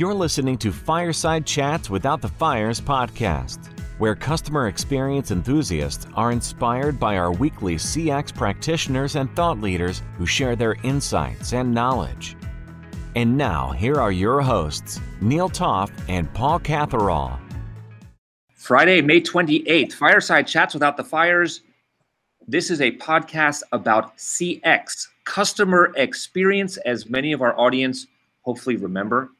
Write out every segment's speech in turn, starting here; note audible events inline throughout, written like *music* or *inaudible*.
You're listening to Fireside Chats Without the Fires podcast, where customer experience enthusiasts are inspired by our weekly CX practitioners and thought leaders who share their insights and knowledge. And now, here are your hosts, Neil Toff and Paul Catherall. Friday, May 28th, Fireside Chats Without the Fires. This is a podcast about CX, customer experience, as many of our audience hopefully remember.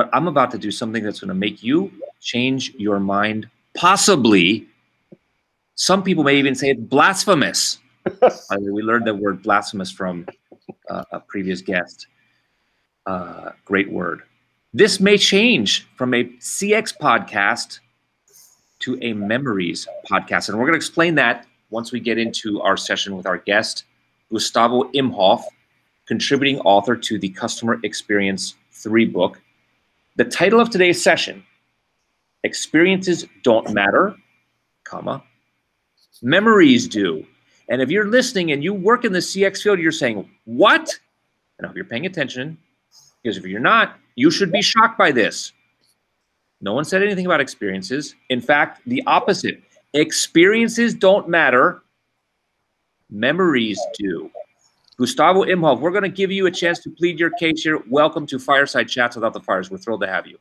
But I'm about to do something that's going to make you change your mind. Possibly, some people may even say it's blasphemous. *laughs* we learned the word blasphemous from uh, a previous guest. Uh, great word. This may change from a CX podcast to a memories podcast. And we're going to explain that once we get into our session with our guest, Gustavo Imhoff, contributing author to the Customer Experience 3 book. The title of today's session, Experiences Don't Matter, comma, Memories Do. And if you're listening and you work in the CX field, you're saying, what? And I hope you're paying attention, because if you're not, you should be shocked by this. No one said anything about experiences. In fact, the opposite. Experiences don't matter, memories do. Gustavo Imhoff, we're going to give you a chance to plead your case here. Welcome to Fireside Chats Without the Fires. We're thrilled to have you.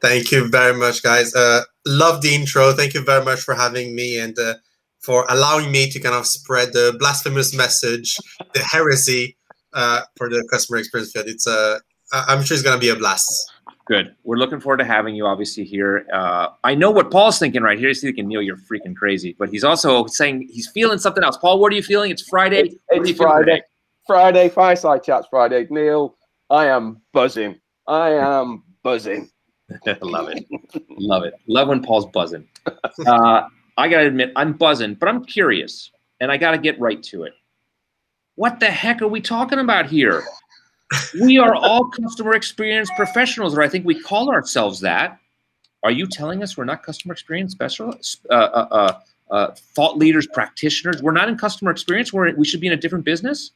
Thank you very much, guys. Uh, love the intro. Thank you very much for having me and uh, for allowing me to kind of spread the blasphemous message, the heresy uh, for the customer experience field. It's uh, I'm sure it's going to be a blast. Good. We're looking forward to having you, obviously, here. Uh, I know what Paul's thinking right here. He's thinking, Neil, you're freaking crazy. But he's also saying he's feeling something else. Paul, what are you feeling? It's Friday. It's Friday. Friday, Fireside Chats Friday. Neil, I am buzzing. I am buzzing. *laughs* Love it. Love it. Love when Paul's buzzing. Uh, I got to admit, I'm buzzing, but I'm curious and I got to get right to it. What the heck are we talking about here? we are all *laughs* customer experience professionals, or I think we call ourselves that. Are you telling us we're not customer experience specialists, uh, uh, uh, uh, thought leaders, practitioners? We're not in customer experience. We're, we should be in a different business?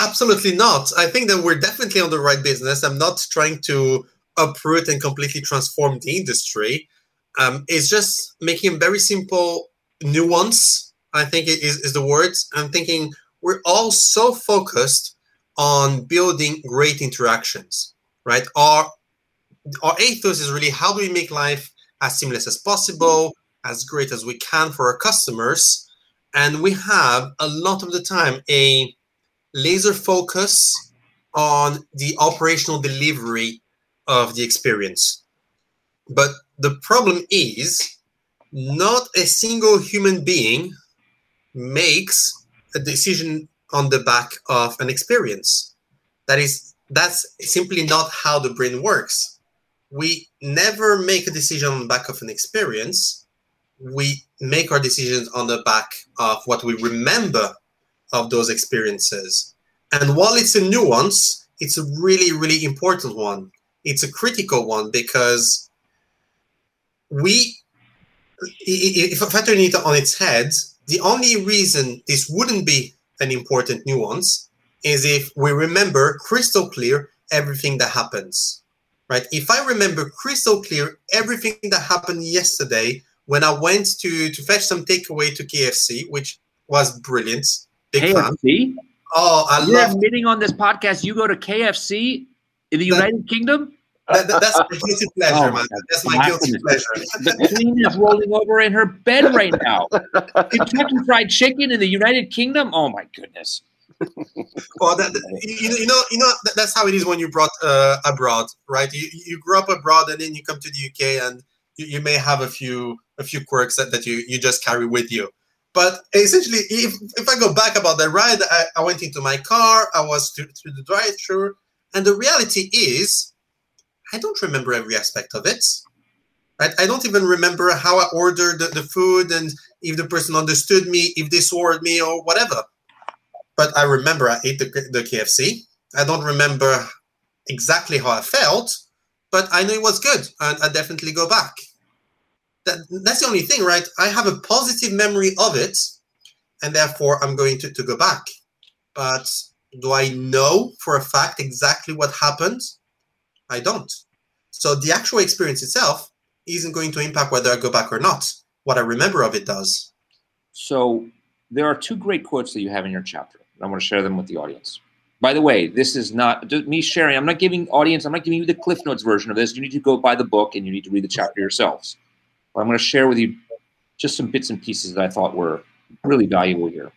Absolutely not. I think that we're definitely on the right business. I'm not trying to uproot and completely transform the industry. Um, it's just making a very simple nuance. I think is, is the words. I'm thinking we're all so focused on building great interactions, right? Our our ethos is really how do we make life as seamless as possible, as great as we can for our customers, and we have a lot of the time a laser focus on the operational delivery of the experience. But the problem is not a single human being makes a decision on the back of an experience. That is, that's simply not how the brain works. We never make a decision on the back of an experience. We make our decisions on the back of what we remember of those experiences. And while it's a nuance, it's a really, really important one. It's a critical one because we, if I turn it on its head, the only reason this wouldn't be an important nuance is if we remember crystal clear everything that happens right if i remember crystal clear everything that happened yesterday when i went to to fetch some takeaway to kfc which was brilliant big kfc fan. oh i You're love admitting on this podcast you go to kfc in the united kingdom that, that, that's my guilty pleasure, oh, man. That's my guilty pleasure. the queen is rolling over in her bed right now. Kentucky Fried Chicken in the United Kingdom. Oh my goodness. well, that, you, you know, you know, that's how it is when you brought uh, abroad, right? You you grew up abroad and then you come to the UK and you, you may have a few a few quirks that, that you you just carry with you. But essentially, if if I go back about the ride, I, I went into my car, I was through, through the drive-through, and the reality is I don't remember every aspect of it. I, I don't even remember how I ordered the, the food and if the person understood me, if they swore at me or whatever. But I remember I ate the, the KFC. I don't remember exactly how I felt, but I know it was good and I definitely go back. That, that's the only thing, right? I have a positive memory of it and therefore I'm going to, to go back. But do I know for a fact exactly what happened? I don't. So the actual experience itself isn't going to impact whether I go back or not. What I remember of it does. So there are two great quotes that you have in your chapter. I want to share them with the audience. By the way, this is not me sharing. I'm not giving audience. I'm not giving you the Cliff Notes version of this. You need to go buy the book and you need to read the chapter yourselves. But I'm going to share with you just some bits and pieces that I thought were really valuable here.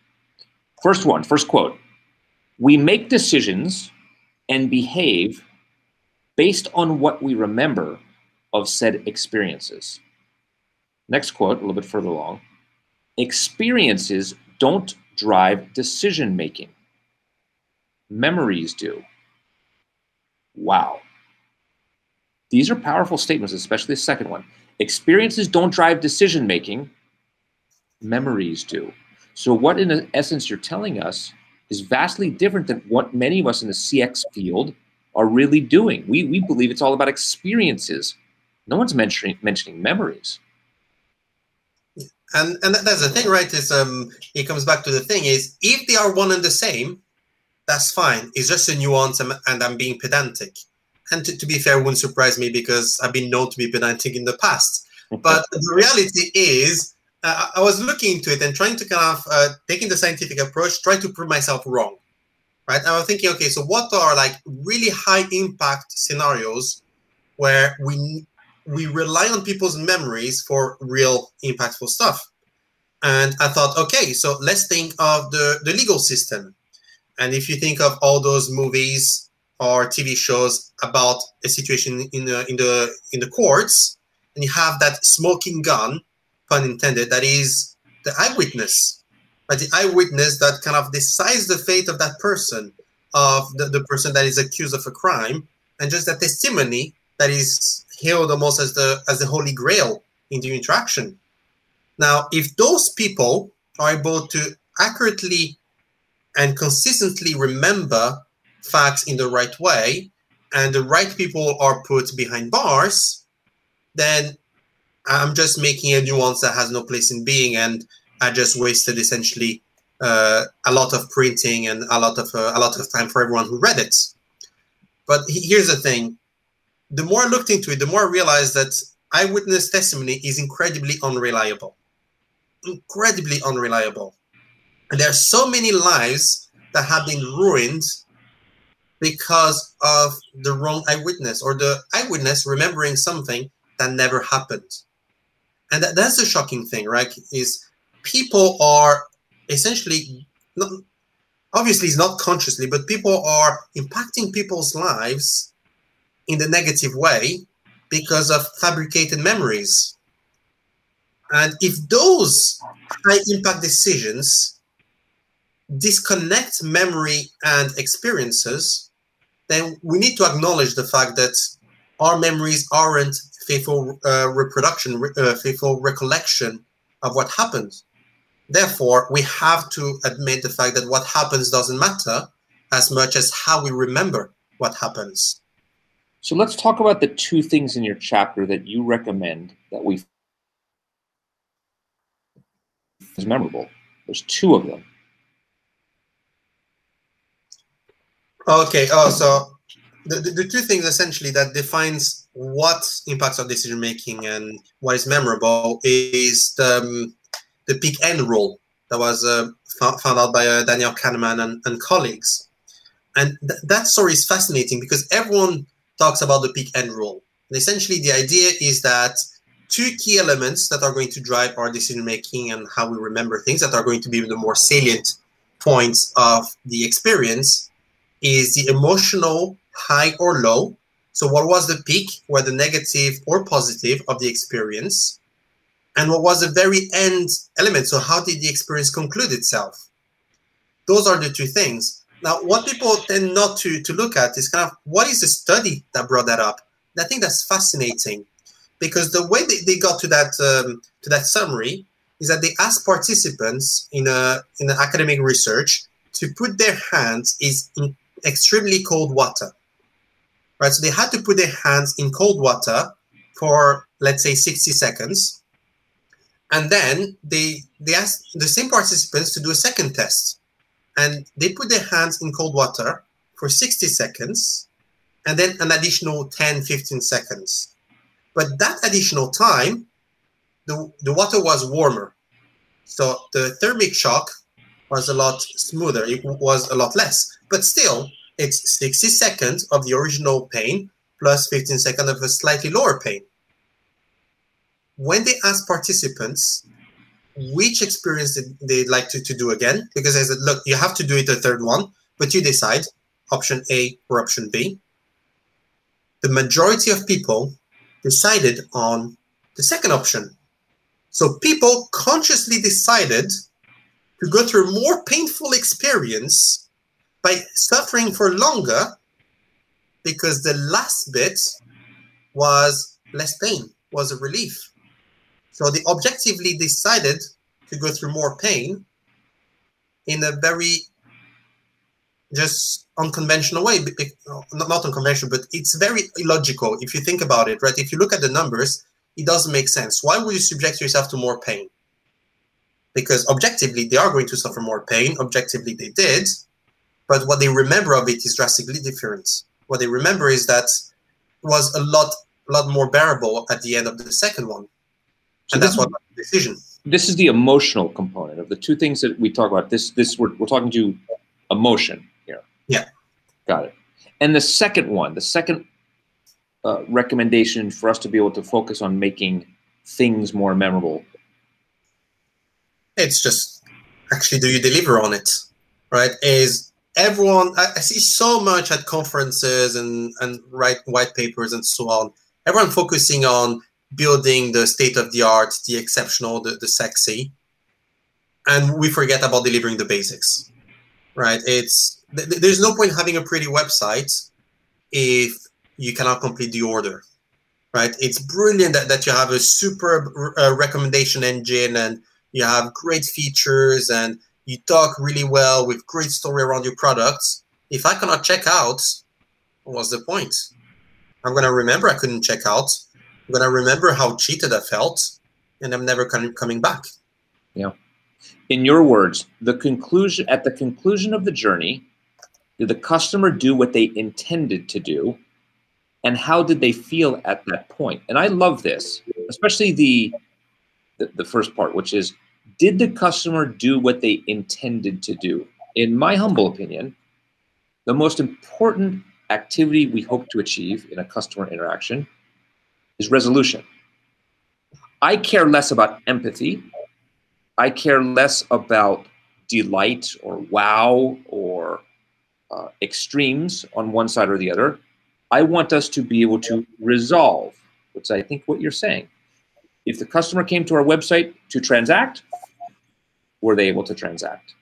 First one, first quote. We make decisions and behave based on what we remember of said experiences. Next quote, a little bit further along. Experiences don't drive decision making. Memories do. Wow. These are powerful statements, especially the second one. Experiences don't drive decision making, memories do. So, what in essence you're telling us is vastly different than what many of us in the CX field are really doing. We, we believe it's all about experiences. No one's mentioning, mentioning memories. And and that's the thing, right? Is um, it comes back to the thing is if they are one and the same, that's fine. It's just a nuance, and, and I'm being pedantic. And to, to, be fair, wouldn't surprise me because I've been known to be pedantic in the past. But the reality is, uh, I was looking into it and trying to kind of uh, taking the scientific approach, try to prove myself wrong, right? I was thinking, okay, so what are like really high impact scenarios where we we rely on people's memories for real impactful stuff? And I thought, okay, so let's think of the the legal system, and if you think of all those movies or TV shows about a situation in the in the in the courts, and you have that smoking gun pun intended, that is the eyewitness, but the eyewitness that kind of decides the fate of that person, of the, the person that is accused of a crime, and just that testimony that is hailed almost as the as the holy grail in the interaction. Now, if those people are able to accurately and consistently remember facts in the right way, and the right people are put behind bars, then I'm just making a nuance that has no place in being, and I just wasted essentially uh, a lot of printing and a lot of uh, a lot of time for everyone who read it. But here's the thing: the more I looked into it, the more I realized that eyewitness testimony is incredibly unreliable, incredibly unreliable, and there are so many lives that have been ruined because of the wrong eyewitness or the eyewitness remembering something that never happened. And that, that's the shocking thing right is people are essentially not, obviously it's not consciously but people are impacting people's lives in the negative way because of fabricated memories. And if those high impact decisions disconnect memory and experiences then we need to acknowledge the fact that our memories aren't faithful uh, reproduction, uh, faithful recollection of what happened. Therefore, we have to admit the fact that what happens doesn't matter as much as how we remember what happens. So let's talk about the two things in your chapter that you recommend that we is memorable. There's two of them. Okay. Oh, so the, the, the two things essentially that defines what impacts our decision making and what is memorable is the, um, the peak end rule that was uh, found out by uh, Daniel Kahneman and, and colleagues. And th- that story is fascinating because everyone talks about the peak end rule. And essentially, the idea is that two key elements that are going to drive our decision making and how we remember things that are going to be the more salient points of the experience is the emotional high or low so what was the peak, whether negative or positive, of the experience? And what was the very end element? So how did the experience conclude itself? Those are the two things. Now, what people tend not to, to look at is kind of what is the study that brought that up? And I think that's fascinating because the way they, they got to that um, to that summary is that they asked participants in a in an academic research to put their hands is in extremely cold water right? So they had to put their hands in cold water for let's say 60 seconds. And then they they asked the same participants to do a second test. And they put their hands in cold water for 60 seconds. and then an additional 10, 15 seconds. But that additional time, the, the water was warmer. So the thermic shock was a lot smoother. It was a lot less. But still, it's 60 seconds of the original pain plus 15 seconds of a slightly lower pain. When they asked participants which experience they'd like to, to do again, because I said, look, you have to do it a third one, but you decide option A or option B. The majority of people decided on the second option. So people consciously decided to go through a more painful experience by suffering for longer because the last bit was less pain, was a relief. So they objectively decided to go through more pain in a very just unconventional way. Not unconventional, but it's very illogical if you think about it, right? If you look at the numbers, it doesn't make sense. Why would you subject yourself to more pain? Because objectively, they are going to suffer more pain. Objectively, they did. But what they remember of it is drastically different. What they remember is that it was a lot, a lot more bearable at the end of the second one. So and that's what the decision. This is the emotional component of the two things that we talk about. This, this we're, we're talking to emotion here. Yeah. Got it. And the second one, the second uh, recommendation for us to be able to focus on making things more memorable? It's just actually, do you deliver on it? Right? Is everyone, I, see so much at conferences and, and write white papers and so on, everyone focusing on building the state of the art, the exceptional, the, the sexy. And we forget about delivering the basics, right? It's th- there's no point having a pretty website if you cannot complete the order, right? It's brilliant that, that you have a superb uh, recommendation engine and you have great features and you talk really well with great story around your products. If I cannot check out, what's the point? I'm gonna remember I couldn't check out. I'm gonna remember how cheated I felt, and I'm never com- coming back. Yeah. In your words, the conclusion at the conclusion of the journey, did the customer do what they intended to do, and how did they feel at that point? And I love this, especially the, the, the first part, which is did the customer do what they intended to do? In my humble opinion, the most important activity we hope to achieve in a customer interaction is resolution. I care less about empathy. I care less about delight or wow or uh, extremes on one side or the other. I want us to be able to resolve, which I think what you're saying. If the customer came to our website to transact, were they able to transact?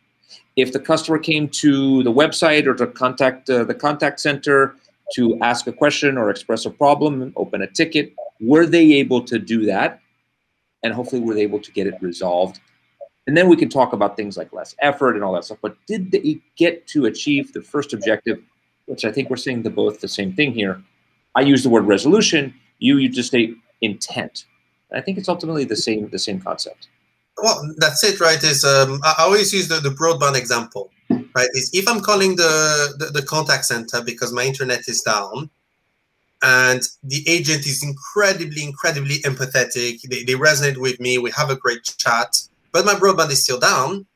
If the customer came to the website or to contact uh, the contact center to ask a question or express a problem, and open a ticket, were they able to do that? And hopefully were they able to get it resolved? And then we can talk about things like less effort and all that stuff. But did they get to achieve the first objective which I think we're saying the both the same thing here. I use the word resolution. You you just say intent. I think it's ultimately the same the same concept. Well, that's it, right? Is um, I always use the, the broadband example, right? Is if I'm calling the, the the contact center because my internet is down, and the agent is incredibly incredibly empathetic. They, they resonate with me. We have a great chat, but my broadband is still down.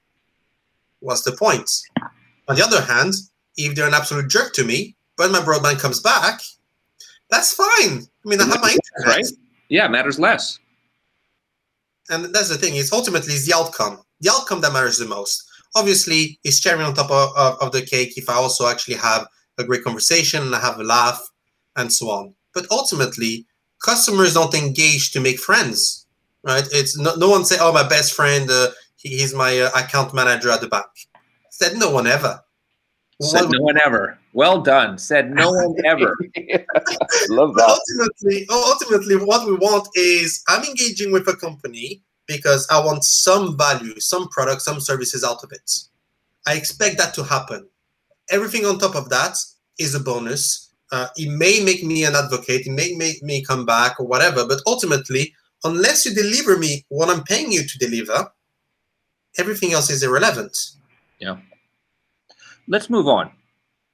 What's the point? On the other hand, if they're an absolute jerk to me, but my broadband comes back, that's fine. I mean, I have my internet. Right? Yeah, matters less. And that's the thing. Is ultimately it's the outcome. The outcome that matters the most. Obviously, it's cherry on top of, of, of the cake if I also actually have a great conversation and I have a laugh and so on. But ultimately, customers don't engage to make friends, right? It's no, no one say, "Oh, my best friend, uh, he, he's my uh, account manager at the bank." Said no one ever. Said no one ever. Well done. Said no *laughs* one ever. Love that. Ultimately, ultimately, what we want is I'm engaging with a company because I want some value, some product, some services out of it. I expect that to happen. Everything on top of that is a bonus. Uh, it may make me an advocate, it may make me come back or whatever, but ultimately, unless you deliver me what I'm paying you to deliver, everything else is irrelevant. Yeah let's move on.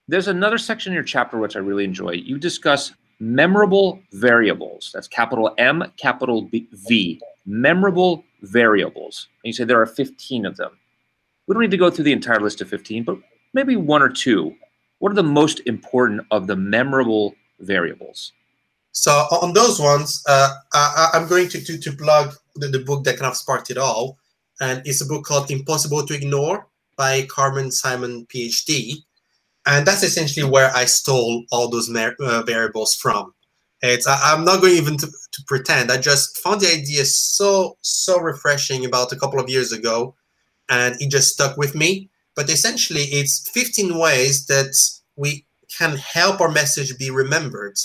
There's another section in your chapter which I really enjoy. You discuss memorable variables. That's capital M, capital B, V. Memorable variables. And you say there are 15 of them. We don't need to go through the entire list of 15, but maybe one or two. What are the most important of the memorable variables? So on those ones, uh, I, am going to, to, to plug the, the, book that kind of sparked it all. And it's a book called Impossible to Ignore by Carmen Simon, PhD. And that's essentially where I stole all those uh, variables from. It's I, am not going even to, to pretend. I just found the idea so, so refreshing about a couple of years ago. And it just stuck with me. But essentially, it's 15 ways that we can help our message be remembered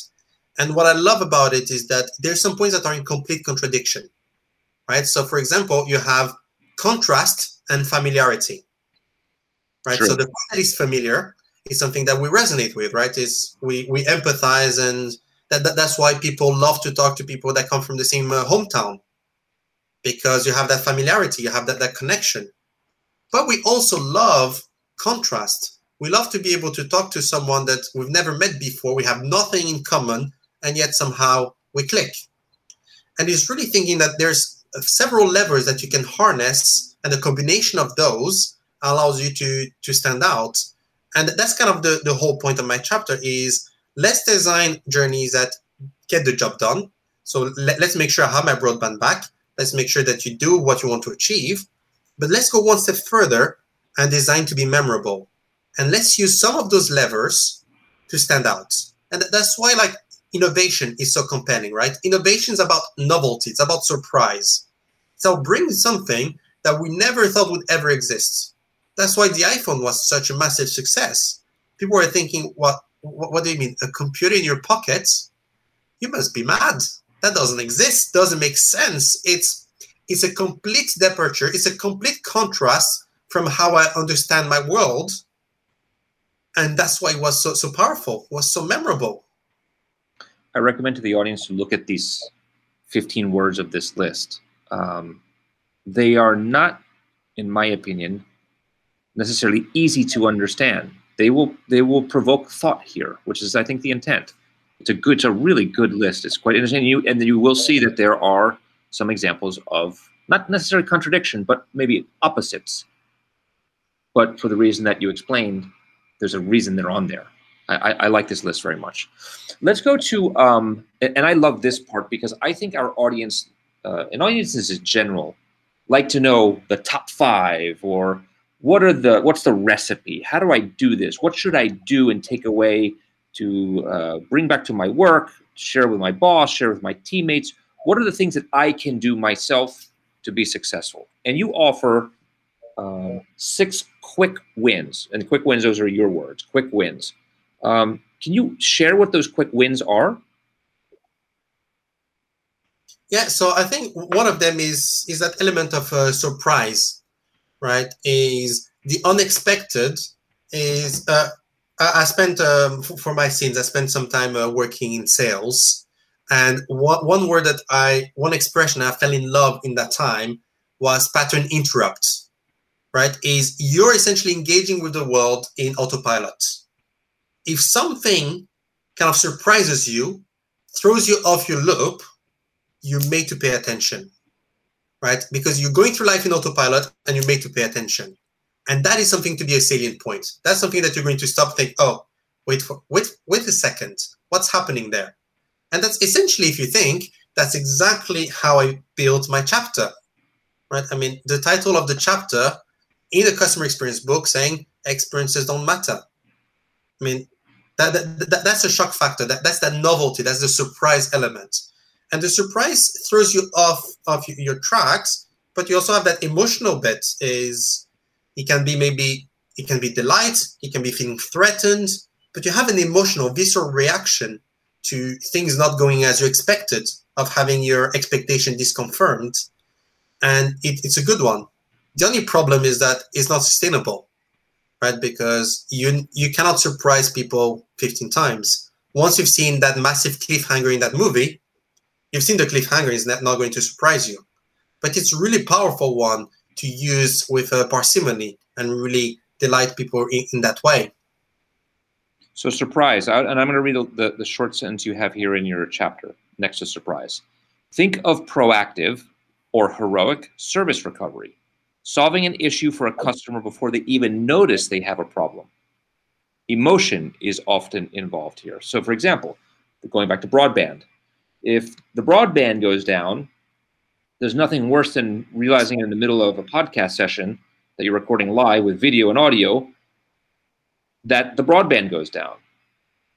and what I love about it is that there's some points that are in complete contradiction, right? So, for example, you have contrast and familiarity, right? Sure. So the fact that is familiar is something that we resonate with, right? Is we we empathize, and that, that that's why people love to talk to people that come from the same uh, hometown because you have that familiarity, you have that that connection. But we also love contrast. We love to be able to talk to someone that we've never met before. We have nothing in common, and yet somehow we click. And he's really thinking that there's several levers that you can harness, and the combination of those allows you to to stand out. And that's kind of the, the whole point of my chapter is let's design journeys that get the job done. So let, let's make sure I have my broadband back. Let's make sure that you do what you want to achieve. But let's go one step further and design to be memorable. And let's use some of those levers to stand out. And that's why, like, innovation is so compelling, right? Innovation is about novelty, it's about surprise. So bring something that we never thought would ever exist. That's why the iPhone was such a massive success. People were thinking, what, what, what do you mean? A computer in your pocket? You must be mad. That doesn't exist, doesn't make sense. It's it's a complete departure, it's a complete contrast from how I understand my world. And that's why it was so so powerful, was so memorable. I recommend to the audience to look at these 15 words of this list. Um, they are not, in my opinion, necessarily easy to understand. They will they will provoke thought here, which is I think the intent. It's a good, it's a really good list. It's quite interesting. You and you will see that there are some examples of not necessarily contradiction, but maybe opposites. But for the reason that you explained, there's a reason they're on there. I, I, like this list very much. Let's go to, um, and I love this part because I think our audience, uh, and audiences in general, like to know the top five or what are the what's the recipe? How do I do this? What should I do and take away to uh, bring back to my work, share with my boss, share with my teammates? What are the things that I can do myself to be successful? And you offer uh, six quick wins, and quick wins. Those are your words. Quick wins um, can you share what those quick wins are? Yeah, so I think one of them is is that element of uh, surprise, right? Is the unexpected. Is uh, I, spent um, for my sins. I spent some time uh, working in sales, and one one word that I one expression I fell in love in that time was pattern interrupt. Right? Is you're essentially engaging with the world in autopilot if something kind of surprises you, throws you off your loop, you're made to pay attention, right? Because you're going through life in autopilot and you're made to pay attention. And that is something to be a salient point. That's something that you're going to stop think, oh, wait for wait, wait a second. What's happening there? And that's essentially, if you think, that's exactly how I built my chapter. Right? I mean, the title of the chapter in the customer experience book saying experiences don't matter. I mean, that, that, that, that's a shock factor. That, that's that novelty. That's the surprise element. And the surprise throws you off of your tracks, but you also have that emotional bit. Is it can be maybe it can be delight, it can be feeling threatened, but you have an emotional, visceral reaction to things not going as you expected, of having your expectation disconfirmed, and it, it's a good one. The only problem is that it's not sustainable right? Because you you cannot surprise people 15 times. Once you've seen that massive cliffhanger in that movie, you've seen the cliffhanger is not, going to surprise you. But it's really powerful one to use with uh, parsimony and really delight people in, in that way. So surprise, and I'm going to read the, the short sentence you have here in your chapter next to surprise. Think of proactive or heroic service recovery, solving an issue for a customer before they even notice they have a problem. Emotion is often involved here. So for example, going back to broadband, if the broadband goes down, there's nothing worse than realizing in the middle of a podcast session that you're recording live with video and audio that the broadband goes down.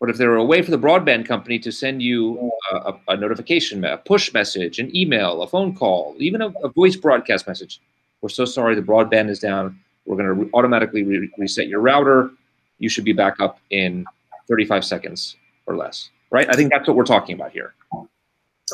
But if there were a way for the broadband company to send you a, a notification, a push message, an email, a phone call, even a, a voice broadcast message, we're so sorry the broadband is down. We're going to re automatically re reset your router. You should be back up in 35 seconds or less, right? I think that's what we're talking about here.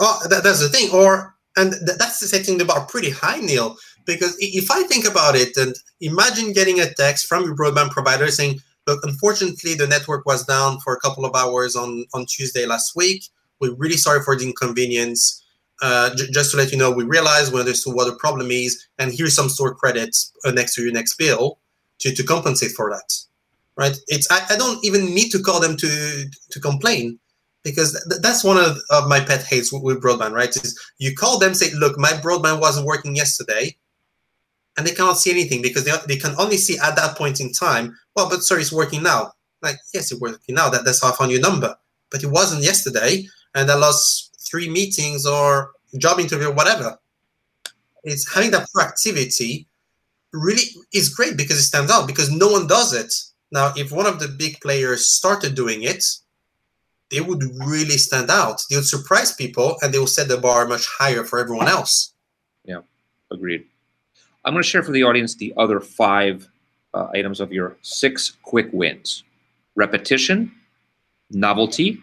Oh, that, that's the thing. Or and th that's setting the bar pretty high, Neil. Because if I think about it, and imagine getting a text from your broadband provider saying, Look, unfortunately, the network was down for a couple of hours on, on Tuesday last week. We're really sorry for the inconvenience. Uh, just to let you know, we realized we understood what the problem is, and here's some store credits uh, next to your next bill to, to compensate for that. Right? It's I, I don't even need to call them to to complain because th that's one of, of my pet hates with, with broadband. Right? Is you call them say, look, my broadband wasn't working yesterday and they cannot see anything because they, they can only see at that point in time, well, but sorry, it's working now. Like, yes, it's working now. That, that's how I found your number. But it wasn't yesterday, and I lost three meetings or job interview, or whatever. It's having that proactivity really is great because it stands out because no one does it. Now, if one of the big players started doing it, they would really stand out. They would surprise people and they will set the bar much higher for everyone else. Yeah, agreed. I'm going to share for the audience the other five uh, items of your six quick wins. Repetition, novelty,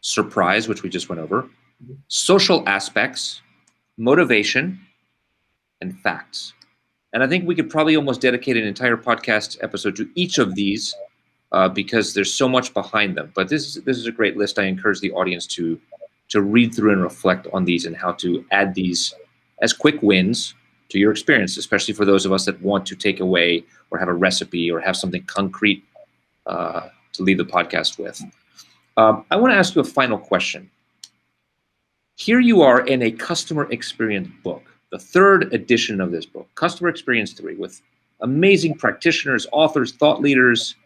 surprise, which we just went over, social aspects, motivation, and facts. And I think we could probably almost dedicate an entire podcast episode to each of these uh, because there's so much behind them. But this is, this is a great list. I encourage the audience to to read through and reflect on these and how to add these as quick wins to your experience, especially for those of us that want to take away or have a recipe or have something concrete uh, to leave the podcast with. Um, I want to ask you a final question. Here you are in a customer experience book, the third edition of this book, Customer Experience 3, with amazing practitioners, authors, thought leaders,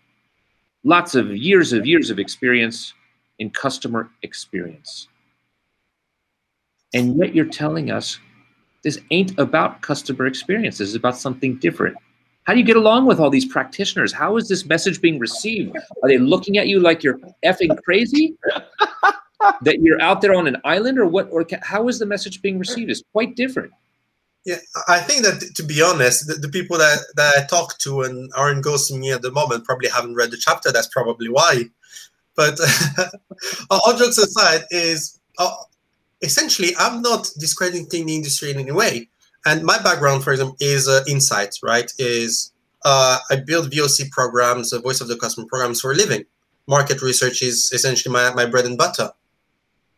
lots of years of years of experience in customer experience. And yet you're telling us this ain't about customer experience. This is about something different. How do you get along with all these practitioners? How is this message being received? Are they looking at you like you're effing crazy? that you're out there on an island, or what? Or how is the message being received? It's quite different. Yeah, I think that to be honest, the, the people that, that I talk to and aren't ghosting me at the moment probably haven't read the chapter. That's probably why. But *laughs* all jokes aside, is uh, essentially, I'm not discrediting the industry in any way. And my background, for example, is uh, insights, right? Is uh, I build VOC programs, uh, voice of the customer programs for a living. Market research is essentially my, my bread and butter.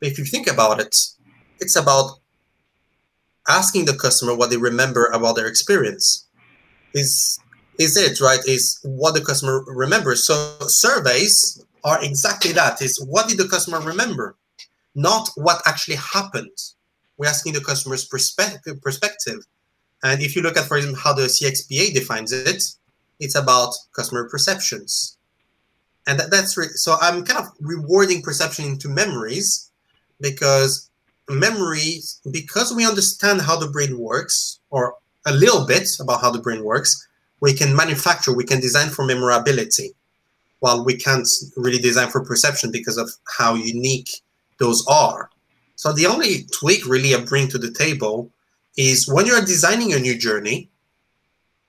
But if you think about it, it's about asking the customer what they remember about their experience. Is is it right? Is what the customer remembers. So surveys are exactly that. Is what did the customer remember? not what actually happened. We're asking the customer's perspective. perspective. And if you look at, for example, how the CXPA defines it, it's about customer perceptions. And that, that's re- so I'm kind of rewarding perception into memories because memories, because we understand how the brain works, or a little bit about how the brain works, we can manufacture, we can design for memorability, while we can't really design for perception because of how unique those are. So the only tweak really I bring to the table is when you're designing a new journey,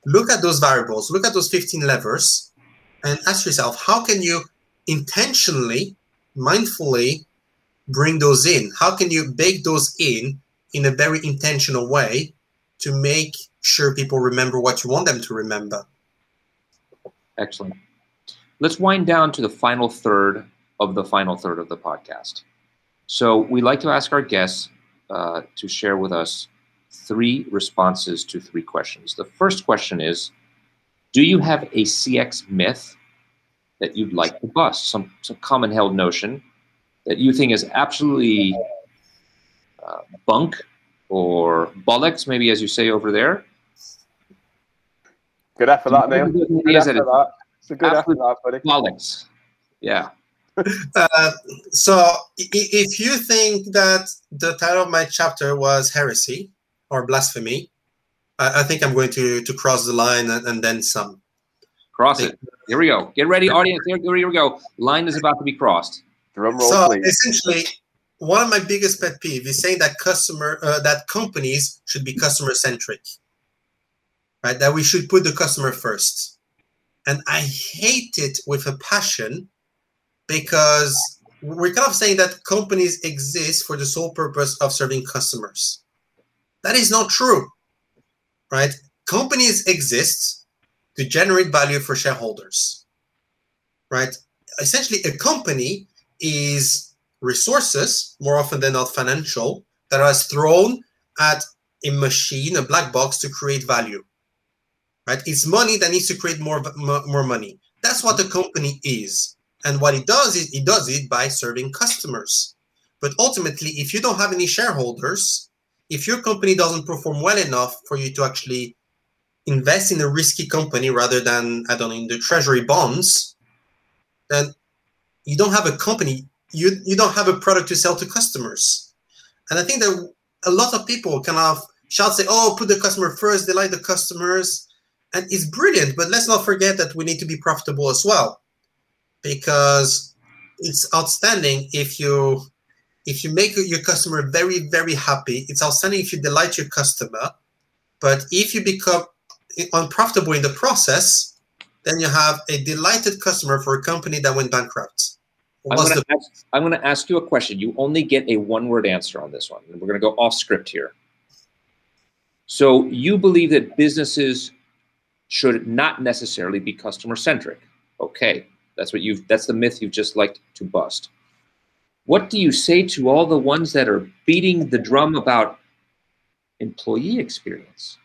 look at those variables, look at those 15 levers, and ask yourself, how can you intentionally, mindfully bring those in? How can you bake those in in a very intentional way to make sure people remember what you want them to remember? Excellent. Let's wind down to the final third of the final third of the podcast. So we like to ask our guests uh, to share with us three responses to three questions. The first question is, do you have a CX myth that you'd like to bust, some, some common held notion that you think is absolutely uh, bunk or bollocks, maybe as you say over there. Good effort, that, Neil. Good effort, that. It's a good effort, that, buddy. Bollocks. Yeah. *laughs* Uh, so if you think that the title of my chapter was heresy or blasphemy, I, I think I'm going to to cross the line and, and then some. Cross it. Here we go. Get ready, audience. Here, here we go. Line is about to be crossed. Drum roll, so please. essentially, one of my biggest pet peeves is saying that customer uh, that companies should be customer centric, right? That we should put the customer first, and I hate it with a passion because we're kind of saying that companies exist for the sole purpose of serving customers. That is not true, right? Companies exist to generate value for shareholders, right? Essentially, a company is resources, more often than not financial, that are thrown at a machine, a black box to create value, right? It's money that needs to create more, more money. That's what a company is. And what it does is it does it by serving customers. But ultimately, if you don't have any shareholders, if your company doesn't perform well enough for you to actually invest in a risky company rather than I don't know in the treasury bonds, then you don't have a company. You you don't have a product to sell to customers. And I think that a lot of people kind of shout say, "Oh, put the customer first, delight the customers," and it's brilliant. But let's not forget that we need to be profitable as well because it's outstanding if you if you make your customer very very happy it's outstanding if you delight your customer but if you become unprofitable in the process then you have a delighted customer for a company that went bankrupt. I'm going, the- ask, I'm going to ask you a question. You only get a one word answer on this one. And we're going to go off script here. So you believe that businesses should not necessarily be customer centric. Okay that's what you've that's the myth you've just liked to bust. What do you say to all the ones that are beating the drum about employee experience?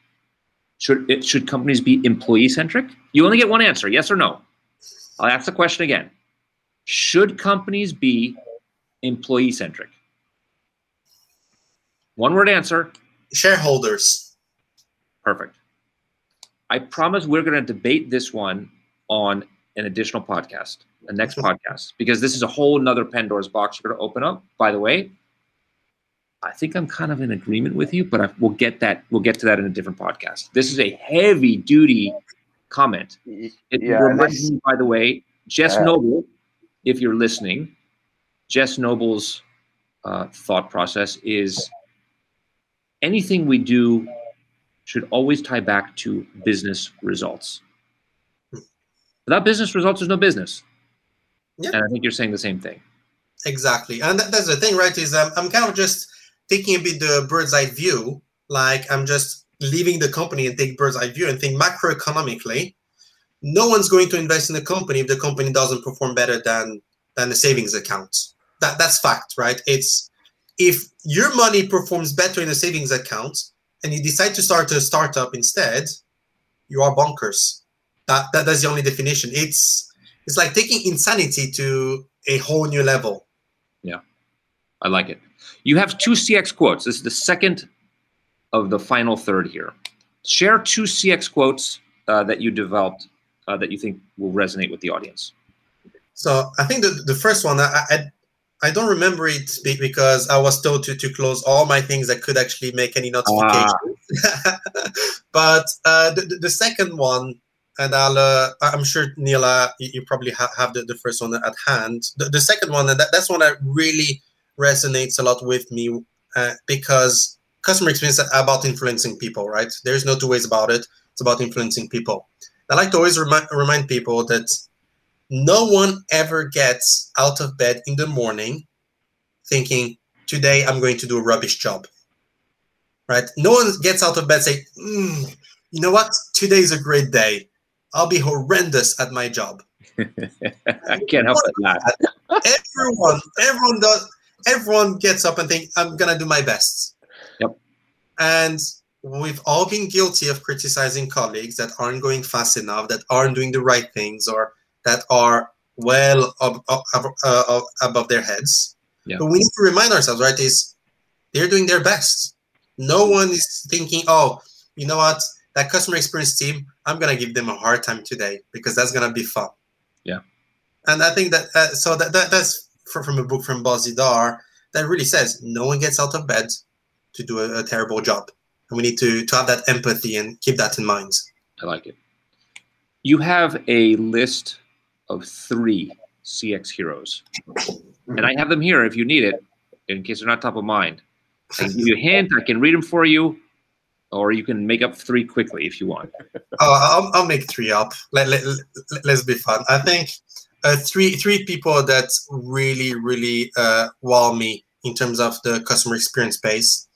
Should it should companies be employee centric? You only get one answer, yes or no. I'll ask the question again. Should companies be employee centric? One word answer. Shareholders. Perfect. I promise we're going to debate this one on an additional podcast, a next podcast, because this is a whole nother Pandora's box you're going to open up. By the way, I think I'm kind of in agreement with you, but I, we'll get that. We'll get to that in a different podcast. This is a heavy duty comment. It yeah, reminds me, by the way, Jess uh, Noble, if you're listening, Jess Noble's uh, thought process is anything we do should always tie back to business results. Without business results, there's no business. Yeah. And I think you're saying the same thing. Exactly. And that, that's the thing, right? Is um, I'm kind of just taking a bit the bird's eye view. Like I'm just leaving the company and take bird's eye view and think macroeconomically, no one's going to invest in the company if the company doesn't perform better than than the savings account. That that's fact, right? It's if your money performs better in a savings account and you decide to start a startup instead, you are bonkers. That, that that's the only definition. It's it's like taking insanity to a whole new level. Yeah, I like it. You have two CX quotes. This is the second of the final third here. Share two CX quotes uh, that you developed uh, that you think will resonate with the audience. So I think the, the first one, I, I, I don't remember it because I was told to, to close all my things that could actually make any notifications. Ah. *laughs* but uh, the, the second one and I'll, uh, I'm sure Neela, you, you probably ha- have the, the first one at hand. The, the second one, and that, that's one that really resonates a lot with me uh, because customer experience is about influencing people, right? There's no two ways about it. It's about influencing people. I like to always remind remind people that no one ever gets out of bed in the morning thinking, today I'm going to do a rubbish job, right? No one gets out of bed saying, mm, you know what? Today is a great day. I'll be horrendous at my job. *laughs* I can't help but laugh. Everyone, everyone does. Everyone gets up and think, "I'm gonna do my best." Yep. And we've all been guilty of criticizing colleagues that aren't going fast enough, that aren't doing the right things, or that are well ab- uh, above their heads. Yeah. But we need to remind ourselves, right? Is they're doing their best. No one is thinking, oh, you know what? That customer experience team, I'm gonna give them a hard time today because that's gonna be fun. Yeah. And I think that uh, so that, that that's from, from a book from Bozidar that really says no one gets out of bed to do a, a terrible job, and we need to to have that empathy and keep that in mind. I like it. You have a list of three CX heroes, and I have them here if you need it, in case they're not top of mind. I can give you a hint. I can read them for you, or you can make up three quickly if you want. Oh, I'll, I'll make three up. Let, let, let, us be fun. I think uh, three three people that really really uh, wow me in terms of the customer experience space.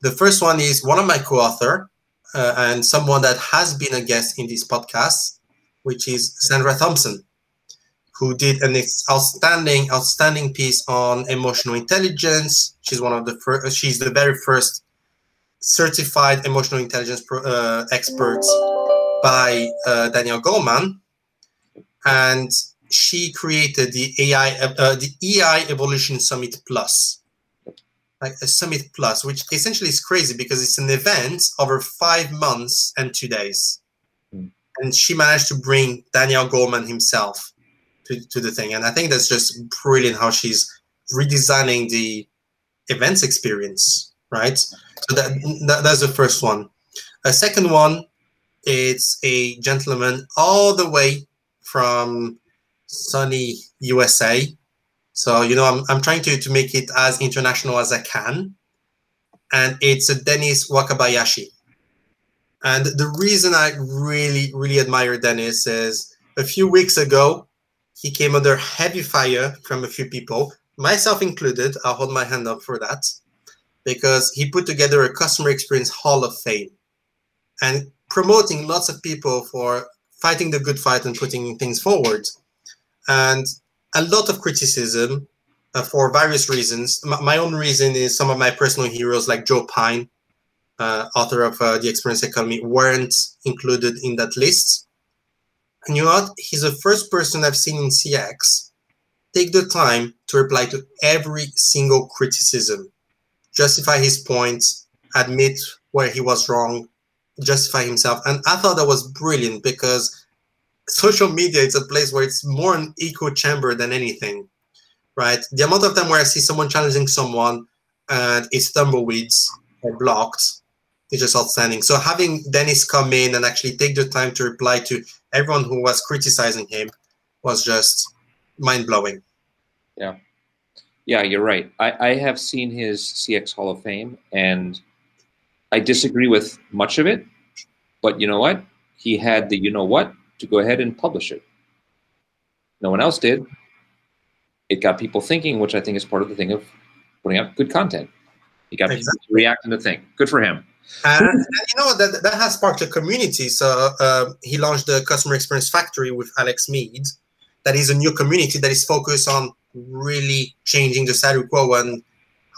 The first one is one of my co-author uh, and someone that has been a guest in this podcast, which is Sandra Thompson, who did an outstanding outstanding piece on emotional intelligence. She's one of the first. She's the very first certified emotional intelligence pro, uh, experts by uh, Daniel Goleman, and she created the AI, uh, the EI Evolution Summit Plus, like a Summit Plus, which essentially is crazy because it's an event over five months and two days, Mm. and she managed to bring Daniel Goleman himself to, to the thing, and I think that's just brilliant how she's redesigning the events experience, right? So that, that that's the first one. A second one, it's a gentleman all the way from sunny USA. So you know, I'm I'm trying to to make it as international as I can, and it's a Dennis Wakabayashi. And the reason I really really admire Dennis is a few weeks ago, he came under heavy fire from a few people, myself included. I'll hold my hand up for that because he put together a customer experience hall of fame and promoting lots of people for fighting the good fight and putting things forward and a lot of criticism uh, for various reasons. M- my own reason is some of my personal heroes like joe pine uh, author of uh, the experience economy weren't included in that list. And you know what? He's the first person i've seen in cx take the time to reply to every single criticism justify his points, admit where he was wrong, justify himself. And I thought that was brilliant because social media is a place where it's more an echo chamber than anything, right? The amount of time where I see someone challenging someone and it's tumbleweeds or blocked is just outstanding. So having Dennis come in and actually take the time to reply to everyone who was criticizing him was just mind blowing. Yeah yeah, you're right. I, I have seen his CX Hall of Fame, and I disagree with much of it. But you know what? He had the you know what to go ahead and publish it. No one else did. It got people thinking, which I think is part of the thing of putting out good content. He got people to react and to think. Good for him. And, and you know that that has sparked a community. So um, he launched the Customer Experience Factory with Alex Mead. That is a new community that is focused on really changing the status quo and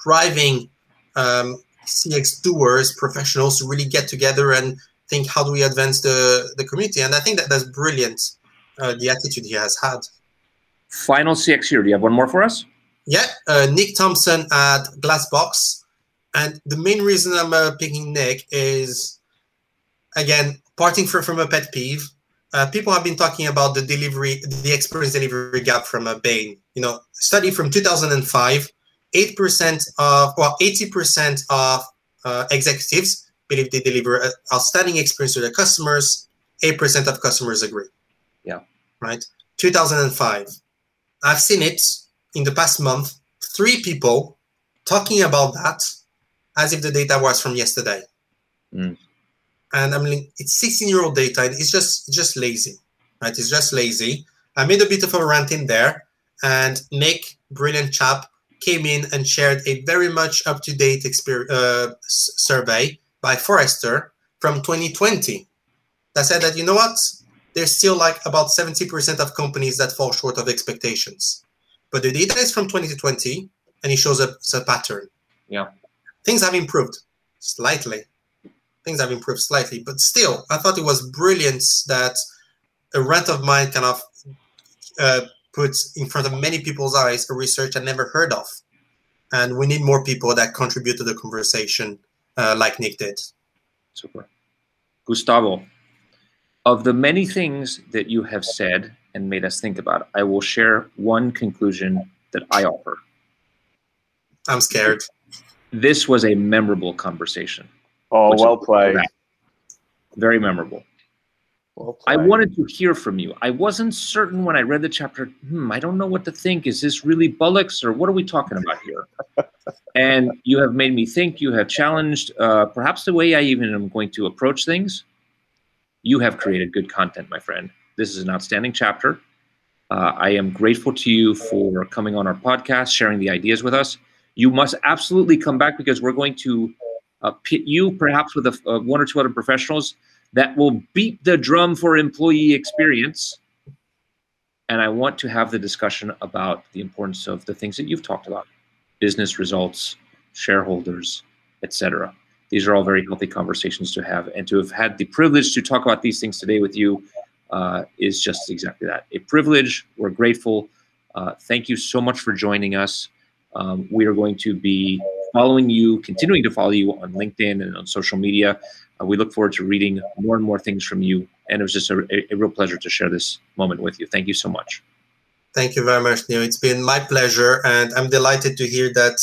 driving um, CX doers, professionals to really get together and think how do we advance the, the community. And I think that that's brilliant, uh, the attitude he has had. Final CX here. Do you have one more for us? Yeah, uh, Nick Thompson at Glassbox. And the main reason I'm uh, picking Nick is, again, parting from, from a pet peeve. Uh, people have been talking about the delivery, the experience delivery gap from a Bain. You know, study from 2005, 8% of, well, 80% of uh, executives believe they deliver an outstanding experience to their customers. 8% of customers agree. Yeah. Right? 2005. I've seen it in the past month, three people talking about that as if the data was from yesterday. Mm. And I mean, it's 16 year old data. It's just just lazy, right? It's just lazy. I made a bit of a rant in there, and Nick, brilliant chap, came in and shared a very much up to date uh, survey by Forrester from 2020 that said that you know what, there's still like about 70% of companies that fall short of expectations, but the data is from 2020 and it shows a, a pattern. Yeah. things have improved slightly things have improved slightly, but still, I thought it was brilliant that a rant of mine kind of uh, put in front of many people's eyes a research I never heard of. And we need more people that contribute to the conversation uh, like Nick did. Super. Gustavo, of the many things that you have said and made us think about, I will share one conclusion that I offer. I'm scared. This was a memorable conversation. Oh, well played. Very memorable. Well I wanted to hear from you. I wasn't certain when I read the chapter. Hmm, I don't know what to think. Is this really bullocks or what are we talking about here? *laughs* and you have made me think. You have challenged uh, perhaps the way I even am going to approach things. You have created good content, my friend. This is an outstanding chapter. Uh, I am grateful to you for coming on our podcast, sharing the ideas with us. You must absolutely come back because we're going to uh, pit you perhaps with a, uh, one or two other professionals that will beat the drum for employee experience. And I want to have the discussion about the importance of the things that you've talked about business results, shareholders, etc. These are all very healthy conversations to have. And to have had the privilege to talk about these things today with you uh, is just exactly that a privilege. We're grateful. Uh, thank you so much for joining us. Um, we are going to be following you, continuing to follow you on LinkedIn and on social media. Uh, we look forward to reading more and more things from you. And it was just a, a, real pleasure to share this moment with you. Thank you so much. Thank you very much, Neil. It's been my pleasure, and I'm delighted to hear that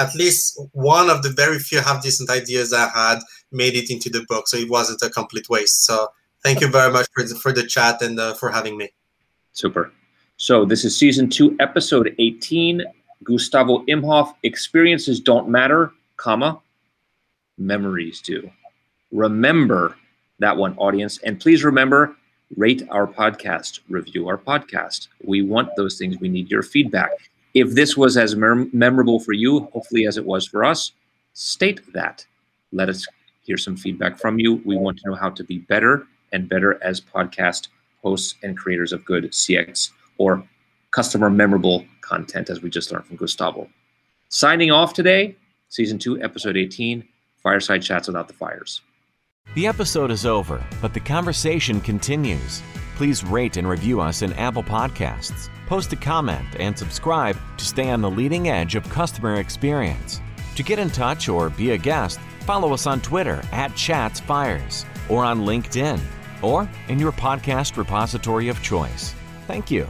at least one of the very few half decent ideas I had made it into the book, so it wasn't a complete waste. So thank you very much for the, for the chat and uh, for having me. Super. So this is season two, episode 18. Gustavo Imhoff, experiences don't matter, comma, memories do. Remember that one, audience. And please remember, rate our podcast, review our podcast. We want those things. We need your feedback. If this was as mem- memorable for you, hopefully as it was for us, state that. Let us hear some feedback from you. We want to know how to be better and better as podcast hosts and creators of good CX or customer memorable content, as we just learned from Gustavo. Signing off today, season two, episode 18 Fireside Chats Without the Fires. The episode is over, but the conversation continues. Please rate and review us in Apple Podcasts. Post a comment and subscribe to stay on the leading edge of customer experience. To get in touch or be a guest, follow us on Twitter at ChatsFires or on LinkedIn or in your podcast repository of choice. Thank you.